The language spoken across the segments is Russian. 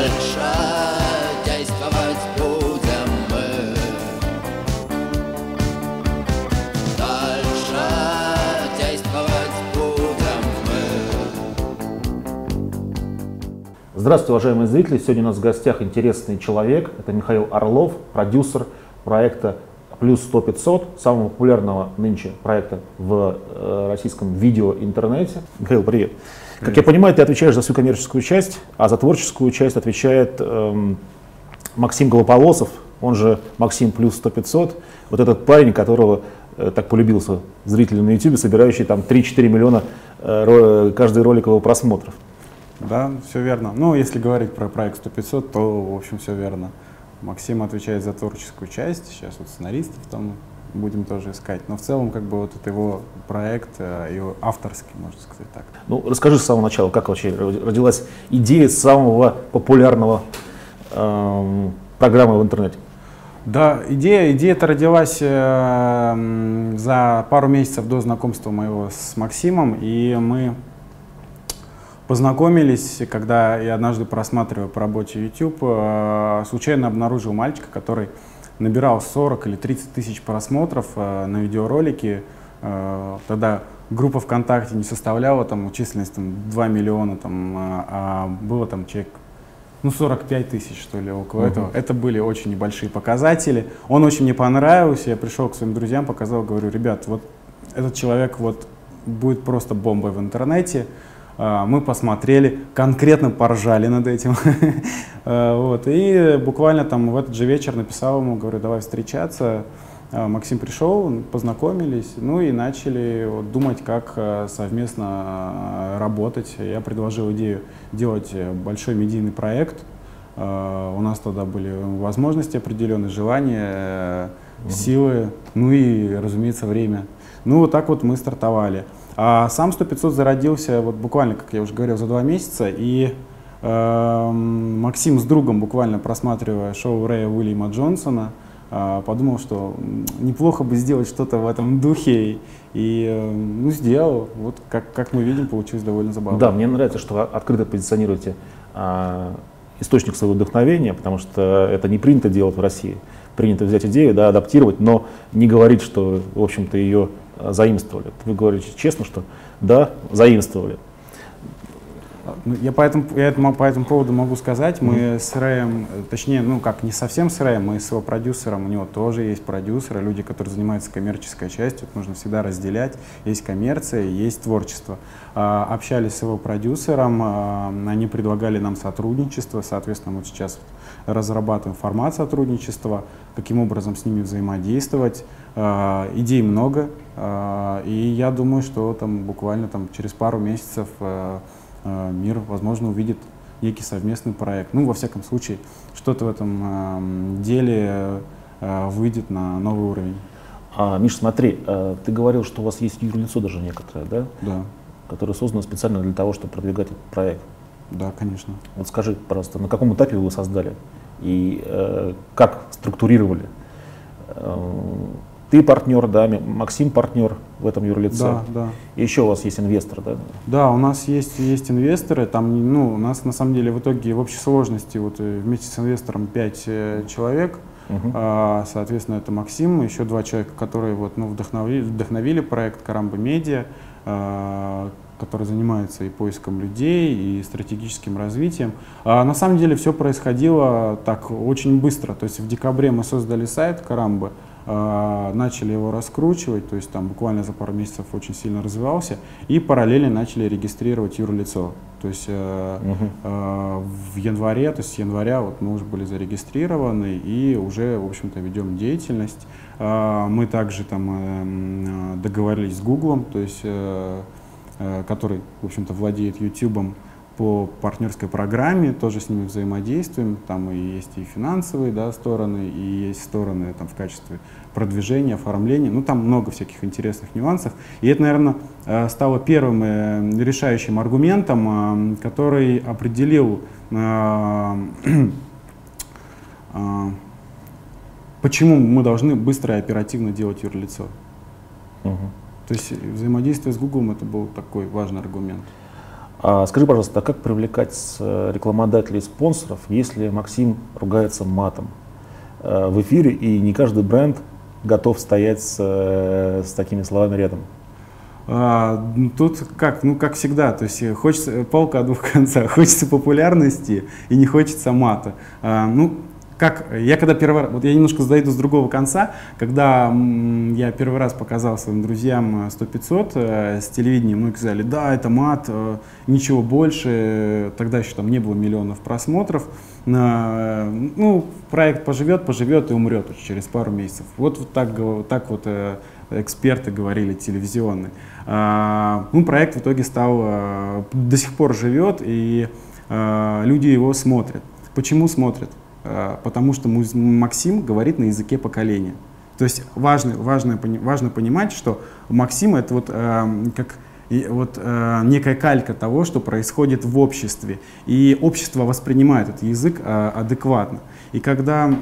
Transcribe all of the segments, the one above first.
Дальше действовать будем мы. Дальше действовать будем мы. Здравствуйте, уважаемые зрители! Сегодня у нас в гостях интересный человек. Это Михаил Орлов, продюсер проекта «Плюс 100 500», самого популярного нынче проекта в э, российском видео-интернете. Михаил, привет. Как я понимаю, ты отвечаешь за всю коммерческую часть, а за творческую часть отвечает эм, Максим Голополосов, он же Максим Плюс 100 500, вот этот парень, которого э, так полюбился зрители на YouTube, собирающий там 3-4 миллиона э, каждый ролик его просмотров. Да, все верно. Ну, если говорить про проект 100 500, то, в общем, все верно. Максим отвечает за творческую часть, сейчас вот сценаристов там будем тоже искать. Но в целом, как бы, вот это его проект, э, его авторский, можно сказать так. Ну, расскажи с самого начала, как вообще родилась идея самого популярного эм, программы в интернете? Да, идея, идея эта родилась э, за пару месяцев до знакомства моего с Максимом, и мы познакомились, когда я однажды просматривая по работе YouTube, э, случайно обнаружил мальчика, который набирал 40 или 30 тысяч просмотров э, на видеоролики. Э, тогда группа ВКонтакте не составляла там численность там, 2 миллиона, там, а, а было там человек ну, 45 тысяч, что ли, около Мгм. этого. Это были очень небольшие показатели. Он очень мне понравился. Я пришел к своим друзьям, показал, говорю, ребят, вот этот человек вот будет просто бомбой в интернете. А, Мы посмотрели, конкретно поржали над этим. А, Вот. И буквально там в этот же вечер написал ему, говорю, давай встречаться. А, Максим пришел, познакомились, ну и начали вот думать, как совместно работать. Я предложил идею делать большой медийный проект. У нас тогда были возможности определенные, желания, силы, ну и, разумеется, время. Ну вот так вот мы стартовали. А сам 100-500 зародился вот буквально, как я уже говорил, за два месяца. И эм, Максим с другом, буквально просматривая шоу Рэя Уильяма Джонсона, э, подумал, что неплохо бы сделать что-то в этом духе. И э, ну, сделал. Вот как, как мы видим, получилось довольно забавно. Да, мне нравится, что вы открыто позиционируете а, источник своего вдохновения, потому что это не принято делать в России. Принято взять идею, да, адаптировать, но не говорить, что, в общем-то, ее а, заимствовали. Вы говорите честно, что да, заимствовали. Ну, Я по этому, я этому- по этому поводу могу сказать, мы с Рэем, э, точнее, ну как, не совсем с Рэем, мы с его продюсером, у него тоже есть продюсеры, люди, которые занимаются коммерческой частью, это нужно всегда разделять, есть коммерция, есть творчество. А, Общались с его продюсером, а, они предлагали нам сотрудничество, соответственно, мы сейчас разрабатываем формат сотрудничества, каким образом с ними взаимодействовать. А, Идей много, а, и я думаю, что там буквально там через пару месяцев э, мир, возможно, увидит некий совместный проект. Ну, во всяком случае, что-то в этом эм, деле э, выйдет на новый уровень. А, Миш, смотри, ты говорил, что у вас есть юрлицо даже некоторое, да, Да, которое создано специально для того, чтобы продвигать этот проект. да, конечно. Вот скажи, пожалуйста, на каком этапе вы его создали и э, как структурировали? Э, ты партнер, да, Максим партнер в этом юрлице. Да, да. И еще у вас есть инвестор, да? Да, у нас есть, есть инвесторы, там, ну, у нас на самом деле в итоге в общей сложности вот э, вместе с инвестором 5 человек, Мгм. А, Соответственно, это Максим, еще два человека, которые вот, ну, вдохновили, вдохновили проект Карамба Медиа, а, который занимается и поиском людей, и стратегическим развитием. А на самом деле все происходило так очень быстро. То есть в декабре мы создали сайт Карамбы, начали его раскручивать, то есть там буквально за пару месяцев очень сильно развивался, и параллельно начали регистрировать юрлицо. То есть э, Мгм. Э, в январе, то есть с января вот мы уже были зарегистрированы и уже, в общем-то, ведем деятельность. Э, Мы также там э, э, договорились с Гуглом, то есть, э, э, который, в общем-то, владеет YouTube по партнерской программе, тоже с ними взаимодействуем. Там и есть и финансовые да, стороны, и есть стороны там, в качестве продвижения, оформления. Ну, там много всяких интересных нюансов. И это, наверное, э, стало первым э, решающим аргументом, э, который определил, почему мы должны быстро и оперативно делать юрлицо. Мгм. То есть взаимодействие с Google это был такой важный аргумент. А скажи, пожалуйста, а как привлекать э, рекламодателей и спонсоров, если Максим ругается матом э, в эфире, и не каждый бренд готов стоять с, э, с такими словами рядом? А, ну, тут как, ну как всегда, то есть хочется полка о двух концах, хочется популярности и не хочется мата. А, ну как, я когда первый раз, вот я немножко зайду с другого конца, когда я первый раз показал своим друзьям 100-500 э, с телевидения, многие сказали, да, это мат, э, ничего больше, тогда еще там не было миллионов просмотров, э, ну, проект поживет, поживет и умрет через пару месяцев. Вот, вот так, так вот э, эксперты говорили телевизионные. Ну, проект в итоге стал, э, до сих пор живет, и э, люди его смотрят. Почему смотрят? Э, потому что Максим говорит на языке поколения. То есть важно, важно, важно понимать, что Максим это вот э, как вот э, некая калька того, что происходит в обществе. И общество воспринимает этот язык э, адекватно. И когда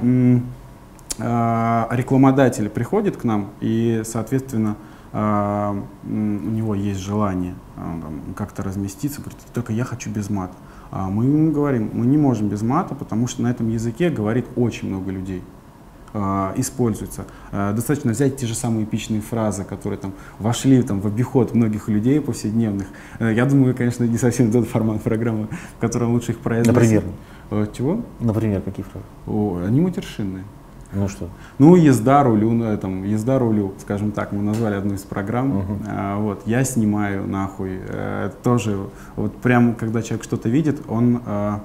рекламодатель приходит к нам и, соответственно, у него есть желание как-то разместиться, говорит, только я хочу без мата. А мы говорим, мы не можем без мата, потому что на этом языке говорит очень много людей а, используется. А, достаточно взять те же самые эпичные фразы, которые там вошли там, в обиход многих людей повседневных. Э, я думаю, конечно, не совсем тот формат программы, в котором лучше их произносить. Например? Э, чего? Например, какие фразы? О, они матершинные. Ну что? Ну, езда рулю, ну, там, езда рулю, скажем так, мы назвали одну из программ. Uh-huh. А, вот, я снимаю нахуй. А, тоже, вот прям, когда человек что-то видит, он а,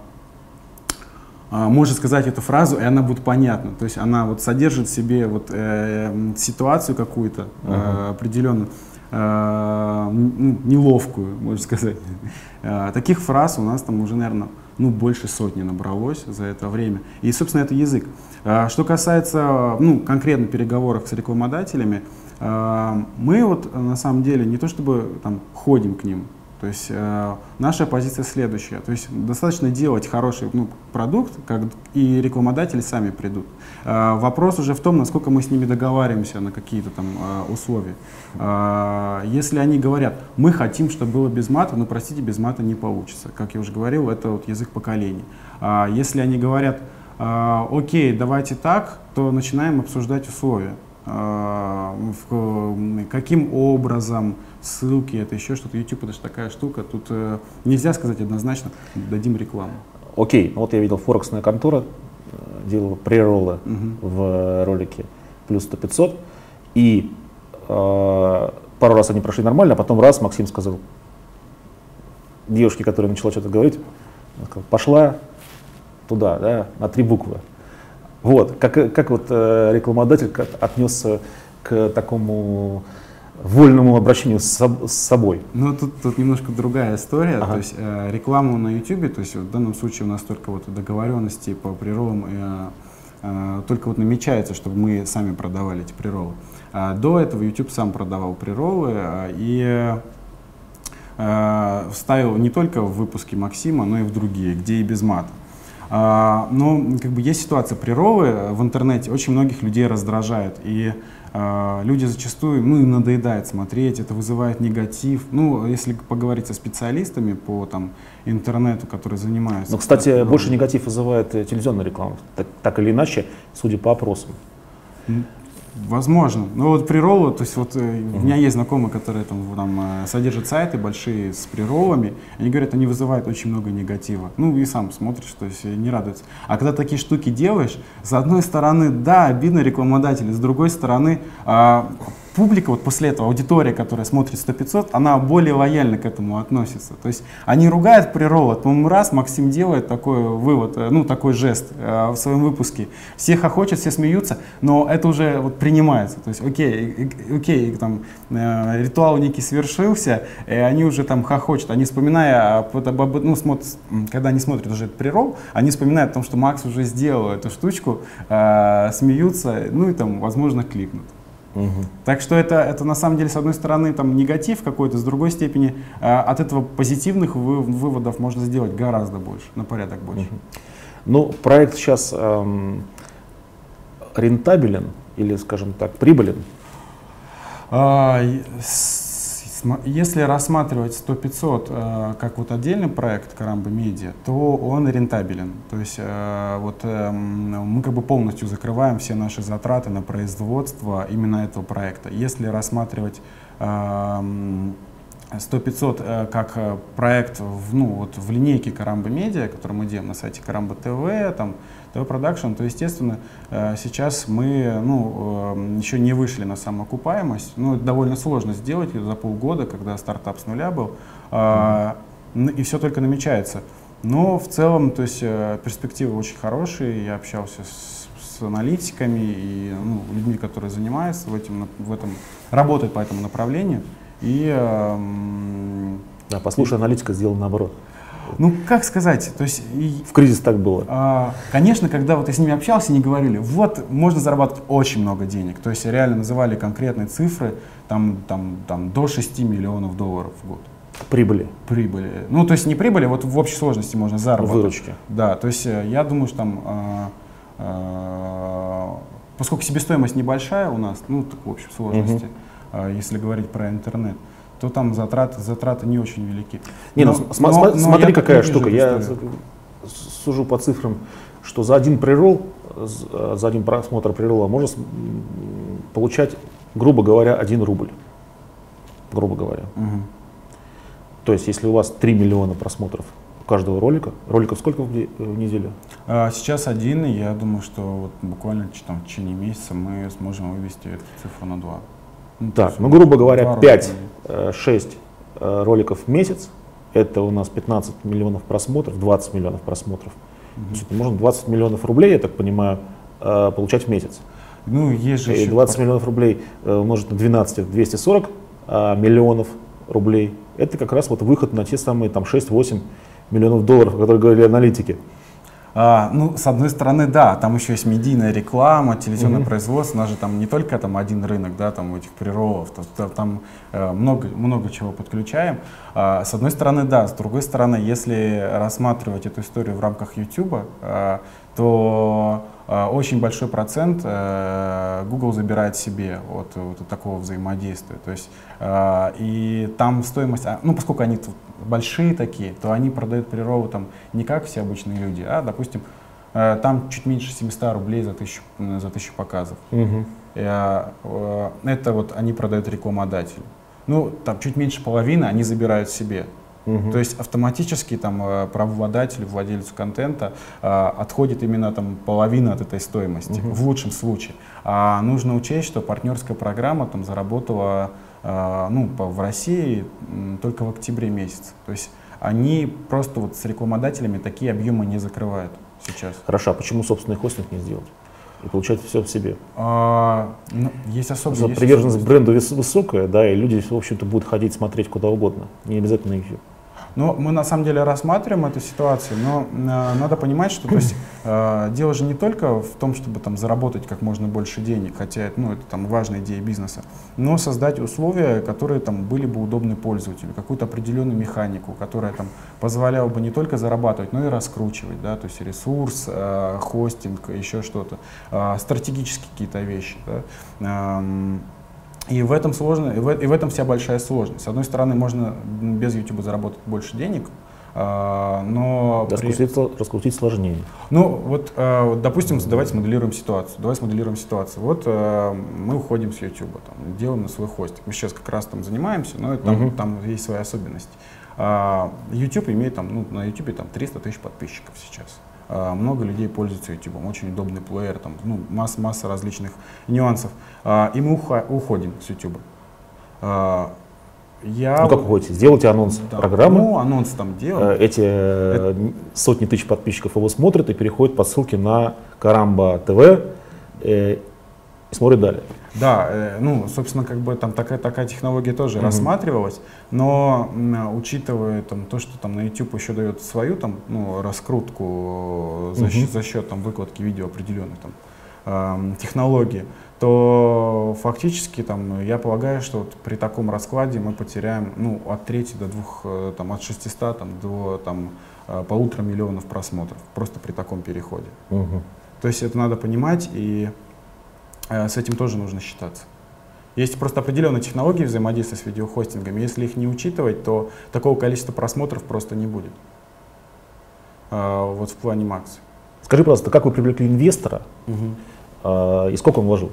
а, может сказать эту фразу, и она будет понятна. То есть она вот содержит в себе вот э, ситуацию какую-то uh-huh. э, определенную, э, неловкую, можно сказать. Э, таких фраз у нас там уже, наверное, ну, больше сотни набралось за это время. И, собственно, это язык. А, что касается, ну, конкретно переговоров с рекламодателями, а, мы вот на самом деле не то чтобы там ходим к ним, то есть э, наша позиция следующая. То есть достаточно делать хороший ну, продукт, как и рекламодатели сами придут. Э, вопрос уже в том, насколько мы с ними договариваемся на какие-то там э, условия. Э, если они говорят, мы хотим, чтобы было без мата, но простите, без мата не получится. Как я уже говорил, это вот язык поколений. Э, если они говорят, э, окей, давайте так, то начинаем обсуждать условия. Э, в, каким образом, ссылки, это еще что-то. YouTube это же такая штука, тут э, нельзя сказать однозначно, дадим рекламу. Окей, okay. вот я видел форексная контора, э, делала прероллы uh-huh. в ролике плюс 100 500, и э, пару раз они прошли нормально, а потом раз Максим сказал девушке, которая начала что-то говорить, сказал, пошла туда, да, на три буквы. Вот, как, как вот э, рекламодатель отнесся к такому вольному обращению с, с собой. Ну, тут, тут немножко другая история. Ага. То есть э, рекламу на YouTube, то есть в данном случае у нас только вот договоренности по приролам э, э, только вот намечается, чтобы мы сами продавали эти приролы. А до этого YouTube сам продавал приролы э, и э, вставил не только в выпуски Максима, но и в другие, где и без мата. А, но как бы есть ситуация приролы в интернете, очень многих людей раздражает. И а, люди зачастую, ну, им надоедает смотреть, это вызывает негатив. Ну, если поговорить со специалистами по там, интернету, которые занимаются. Но, кстати, так, больше негатив вызывает э, телевизионная реклама, так, так или иначе, судя по опросам. Возможно. Но вот прироллы, то есть вот uh-huh. у меня есть знакомые, которые там, там э, содержат сайты большие с прироллами, они говорят, они вызывают очень много негатива. Ну и сам смотришь, то есть не радуется. А когда такие штуки делаешь, с одной стороны, да, обидно рекламодателю, с другой стороны, а, публика, вот после этого аудитория, которая смотрит 100-500, она более лояльно к этому относится. То есть они ругают приролот, по-моему, раз Максим делает такой вывод, э, ну, такой жест э, в своем выпуске. Все хохочут, все смеются, но это уже вот принимается. То есть, окей, окей, там, э, ритуал некий свершился, и они уже там хохочут, они вспоминая, ну, смотрят, когда они смотрят уже этот прирол, они вспоминают о том, что Макс уже сделал эту штучку, смеются, ну и там, возможно, кликнут. Угу. Так что это, это на самом деле, с одной стороны, там негатив какой-то, с другой степени э, от этого позитивных вы, выводов можно сделать гораздо больше, на порядок больше. Угу. Ну, проект сейчас эм, рентабелен или, скажем так, прибылен? А, с, Если рассматривать 100-500 э, как вот отдельный проект Карамба Медиа, то он рентабелен. То есть э, вот эм, мы как бы полностью закрываем все наши затраты на производство именно этого проекта. Если рассматривать эм, 100-500 э, как проект в, ну, вот в линейке Карамба Медиа, который мы делаем на сайте Карамба ТВ, там, ТВ Продакшн, то, естественно, э, сейчас мы ну, э, еще не вышли на самоокупаемость. Ну, это довольно сложно сделать за полгода, когда стартап с нуля был, А, н- и все только намечается. Но в целом, то есть э, перспективы очень хорошие. Я общался с, с аналитиками и ну, людьми, которые занимаются в, нап- в этом, работают по этому направлению. И эм, Да, послушай, аналитика сделала наоборот. Ну, как сказать, то есть, и, В кризис так было. а, конечно, когда вот я с ними общался, они говорили, вот, можно зарабатывать очень много денег. То есть, реально называли конкретные цифры, там, там, там, до 6 миллионов долларов в год Прибыли, прибыли. Ну, то есть, не прибыли, вот в общей сложности можно заработать. выручки. Да, то есть, э, я думаю, что там, а, а, поскольку себестоимость небольшая у нас, ну, так в общей сложности, а, если говорить про интернет, то там затраты, затраты не очень велики. Не, ну Но- см- но- см- но смотри, я какая штука. Я сужу по цифрам, что за один прирол, з- э, за один просмотр прирола можно получать, грубо говоря, 1 рубль. Грубо говоря. Мгм. То есть, если у вас 3 миллиона просмотров каждого ролика, роликов сколько в, де- в неделю? А, Сейчас один, и я думаю, что вот буквально там, в течение месяца мы сможем вывести эту цифру на два. Так, ну, грубо говоря, ролика 5, в неделю. 6 роликов в месяц, это у нас 15 миллионов просмотров, 20 миллионов просмотров. То есть это можно 20 миллионов рублей, я так понимаю, э, получать в месяц. Ну, есть же И еще 20 миллионов рублей э, умножить на 12, это 240 а, миллионов рублей. Это как раз вот выход на те самые там 6-8 миллионов долларов, о которых говорили аналитики. А, ну, с одной стороны, да, там еще есть медийная реклама, телевизионное Мгм. производство, у нас же там не только там один рынок, да, там у этих приролов, то- там э, много, много чего подключаем. А, с одной стороны, да, с другой стороны, если рассматривать эту историю в рамках YouTube, а, то а, очень большой процент э, Google забирает себе от, от такого взаимодействия. То есть, а, и там стоимость, а, ну, поскольку они большие такие, то они продают приролы там не как все обычные люди, а, допустим, э, там чуть меньше 700 рублей за тысячу, за тысячу показов. Э, э, Это вот они продают рекламодателю. Ну, там чуть меньше половины они забирают себе. Мгм. То есть автоматически там э, правообладателю, владельцу контента э, отходит именно там половина от этой стоимости, Мгм. в лучшем случае. А нужно учесть, что партнерская программа там заработала э, ну, в России только в октябре месяце. То есть они просто вот с рекламодателями такие объемы не закрывают сейчас. Хорошо, а почему собственный хостинг не сделать? И получать все в себе. А, ну, есть есть Приверженность бренду выс- высокая, да, и люди, в общем-то, будут ходить смотреть куда угодно, не обязательно YouTube. Ну, мы на самом деле рассматриваем эту ситуацию, но э, надо понимать, что то есть, э, дело же не только в том, чтобы там заработать как можно больше денег, хотя это, ну, это там важная идея бизнеса, но создать условия, которые там были бы удобны пользователю, какую-то определенную механику, которая там позволяла бы не только зарабатывать, но и раскручивать, да, то есть ресурс, э, хостинг, еще что-то, э, стратегические какие-то вещи. Да. Эм, и в этом сложно, и в, и в этом вся большая сложность. С одной стороны, можно без YouTube заработать больше денег, а, но при- Раскрутить, сл- раскрутить сложнее. ну вот, э, вот, допустим, давайте смоделируем ситуацию. Давай смоделируем ситуацию. Вот э, мы уходим с YouTube, там, делаем на свой хостинг. Мы сейчас как раз там занимаемся, но это там, Мгм. там есть свои особенности. А, YouTube имеет там, ну, на YouTube там 300 тысяч подписчиков сейчас. А, много людей пользуются YouTube, очень удобный плеер, там, ну, масса, масса различных нюансов. А, и мы уходим с YouTube. А, я Ну как уходите? Сделайте анонс да, программы, Ну, анонс там делаем. э, эти э, сотни тысяч подписчиков его смотрят и переходят по ссылке на Карамба ТВ э, и смотрят далее. Да, э, ну, собственно, как бы там такая, такая технология тоже Мгм. рассматривалась, но учитывая там, то, что там на YouTube еще дает свою там, ну, раскрутку за, Мгм. счет, за счет там, выкладки видео определенной там, эм, технологии, то фактически там, я полагаю, что вот при таком раскладе мы потеряем ну, от трети до двух, э, там, от 600 там, до там, э, полутора миллионов просмотров просто при таком переходе. Мгм. То есть это надо понимать, и э, с этим тоже нужно считаться. Есть просто определенные технологии взаимодействия с видеохостингами. Если их не учитывать, то такого количества просмотров просто не будет. А, вот в плане Макс. Скажи, пожалуйста, как вы привлекли инвестора а, и сколько он вложил?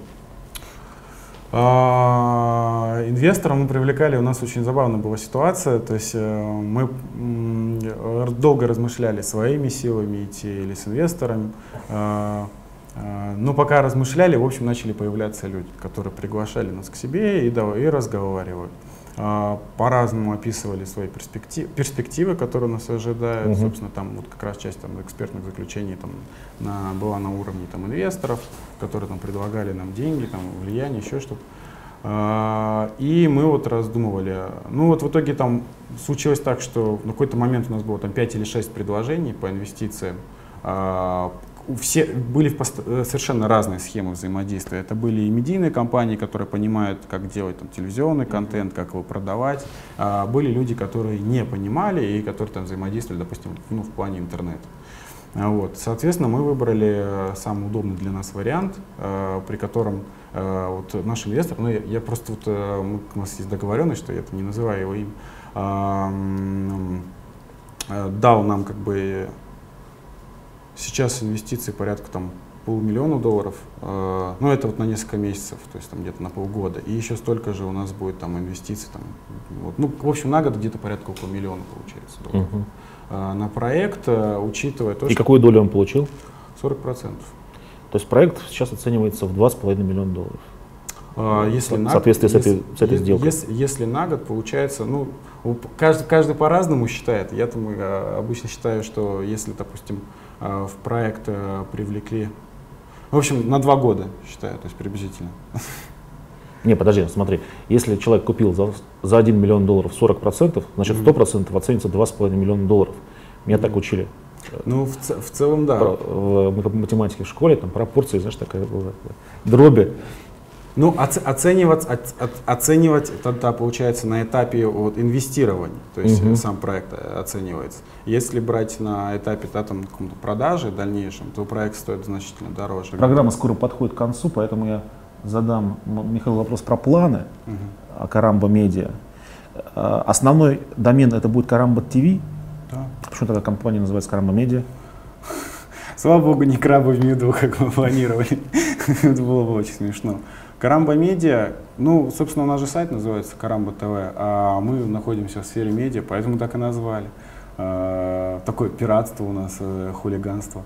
Инвестора мы привлекали, у нас очень забавная была ситуация, то есть э, мы долго размышляли своими силами идти или с инвестором, но пока размышляли, в общем, начали появляться люди, которые приглашали нас к себе и, да- и разговаривали. А, По-разному описывали свои перспективы, перспективы, которые нас ожидают. Мгм. Собственно, там вот как раз часть там, экспертных заключений там, на, была на уровне там, инвесторов, которые там, предлагали нам деньги, там, влияние, еще что-то. А, И мы вот раздумывали. Ну вот в итоге там случилось так, что на какой-то момент у нас было там 5 или 6 предложений по инвестициям. Все были э, совершенно разные схемы взаимодействия. Это были и медийные компании, которые понимают, как делать там, телевизионный контент, как его продавать. А были люди, которые не понимали и которые там взаимодействовали, допустим, ну, в плане интернета. А Вот. Соответственно, мы выбрали э, самый удобный для нас вариант, э, при котором вот наш инвестор, ну я, просто вот, у нас есть договоренность, что я не называю его им, а, дал нам как бы сейчас инвестиции порядка там полмиллиона долларов, э, ну это вот на несколько месяцев, то есть там где-то на полгода, и еще столько же у нас будет там инвестиций, там, вот, ну в общем на год где-то порядка около миллиона получается долларов. Э, на проект, э, учитывая то, И что какую долю он получил? 40%. То есть проект сейчас оценивается в 2,5 миллиона долларов. Если В на соответствии с если- этой- с этой сделкой. Если, если на год получается, ну, каждый, каждый по-разному считает. Я там обычно считаю, что если, допустим, в проект э, привлекли, в общем, на два года считаю, то есть приблизительно. Не, подожди, смотри. Если человек купил за, за 1 миллион долларов 40%, значит Мгм. 100% оценится 2,5 миллиона долларов. Меня так учили. Ну, в, в целом, да. Про- в мат- математике в школе, там пропорции, знаешь, такая была. Дроби. Ну, оц- оценивать, оц- оц- оценивать тогда получается на этапе вот, инвестирования, то есть э, сам проект э, оценивается. Если брать на этапе да, там, продажи дальнейшем, то проект стоит значительно дороже. Программа скоро подходит к концу, поэтому я задам Михаилу вопрос про планы о Карамба Медиа. Э, Основной домен это будет Карамба ТВ. Да. Почему такая компания называется Карамба Медиа? Слава богу, не краба в меду, как мы планировали. Это было бы очень смешно. Карамба Медиа, ну, собственно, у нас же сайт называется Карамба ТВ, а мы находимся в сфере медиа, поэтому так и назвали. А, Такое пиратство у нас, э, хулиганство.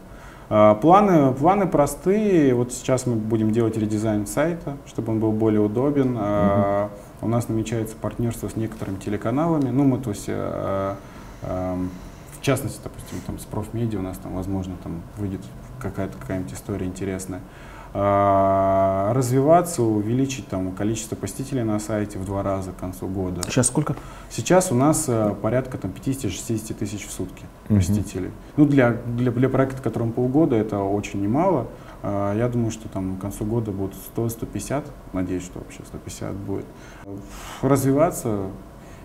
А, Планы, планы простые. Вот сейчас мы будем делать редизайн сайта, чтобы он был более удобен. А, У нас намечается партнерство с некоторыми телеканалами. Ну, мы, то есть, э, эм, в частности, допустим, там с профмедиа у нас там, возможно, там выйдет какая-то какая-нибудь история интересная. А, Развиваться, увеличить там количество посетителей на сайте в два раза к концу года. Сейчас сколько? Сейчас у нас э, порядка там 50-60 тысяч в сутки Мгм. посетителей. Ну, для, для, для проекта, которому полгода, это очень немало. А, Я думаю, что там к концу года будут 100-150, надеюсь, что вообще 150 будет. Развиваться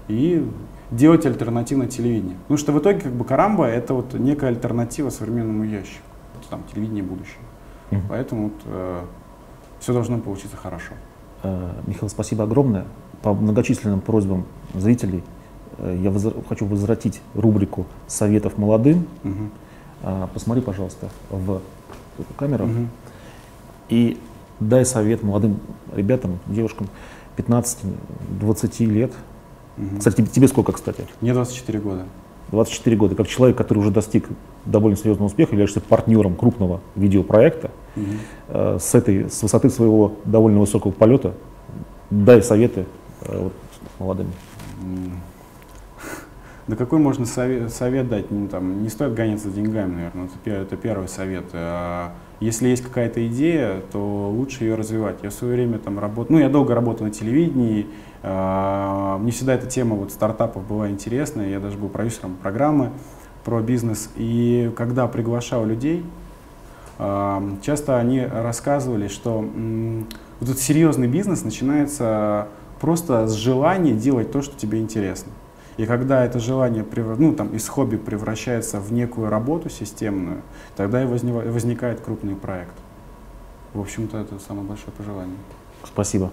и делать альтернативное телевидение. Потому что в итоге как бы Карамба это вот некая альтернатива современному ящику. Это там телевидение будущего. Мгм. Поэтому вот, все должно получиться хорошо. Э, Михаил, спасибо огромное. По многочисленным просьбам зрителей э, я возра- хочу возвратить рубрику советов молодым. А, Посмотри, пожалуйста, в эту камеру Мгм. и дай совет молодым ребятам, девушкам 15-20 лет. Мгм. Кстати, тебе сколько, кстати? Мне 24 года. 24 года. Как человек, который уже достиг довольно серьезного успеха, являешься партнером крупного видеопроекта, Мгм. э, с этой, с высоты своего довольно высокого полета, дай советы э, вот, молодым. Да какой можно совет, совет дать? Ну, там, не стоит гоняться деньгами, наверное. Это, это первый совет. Если есть какая-то идея, то лучше ее развивать. Я в свое время там работал, ну, я долго работал на телевидении. а, Мне всегда эта тема вот стартапов была интересна. Я даже был продюсером программы про бизнес. И когда приглашал людей, а, часто они рассказывали, что вот этот серьезный бизнес начинается просто с желания делать то, что тебе интересно. И когда это желание ну, там, из хобби превращается в некую работу системную, тогда и возникает крупный проект. В общем-то, это самое большое пожелание. Спасибо.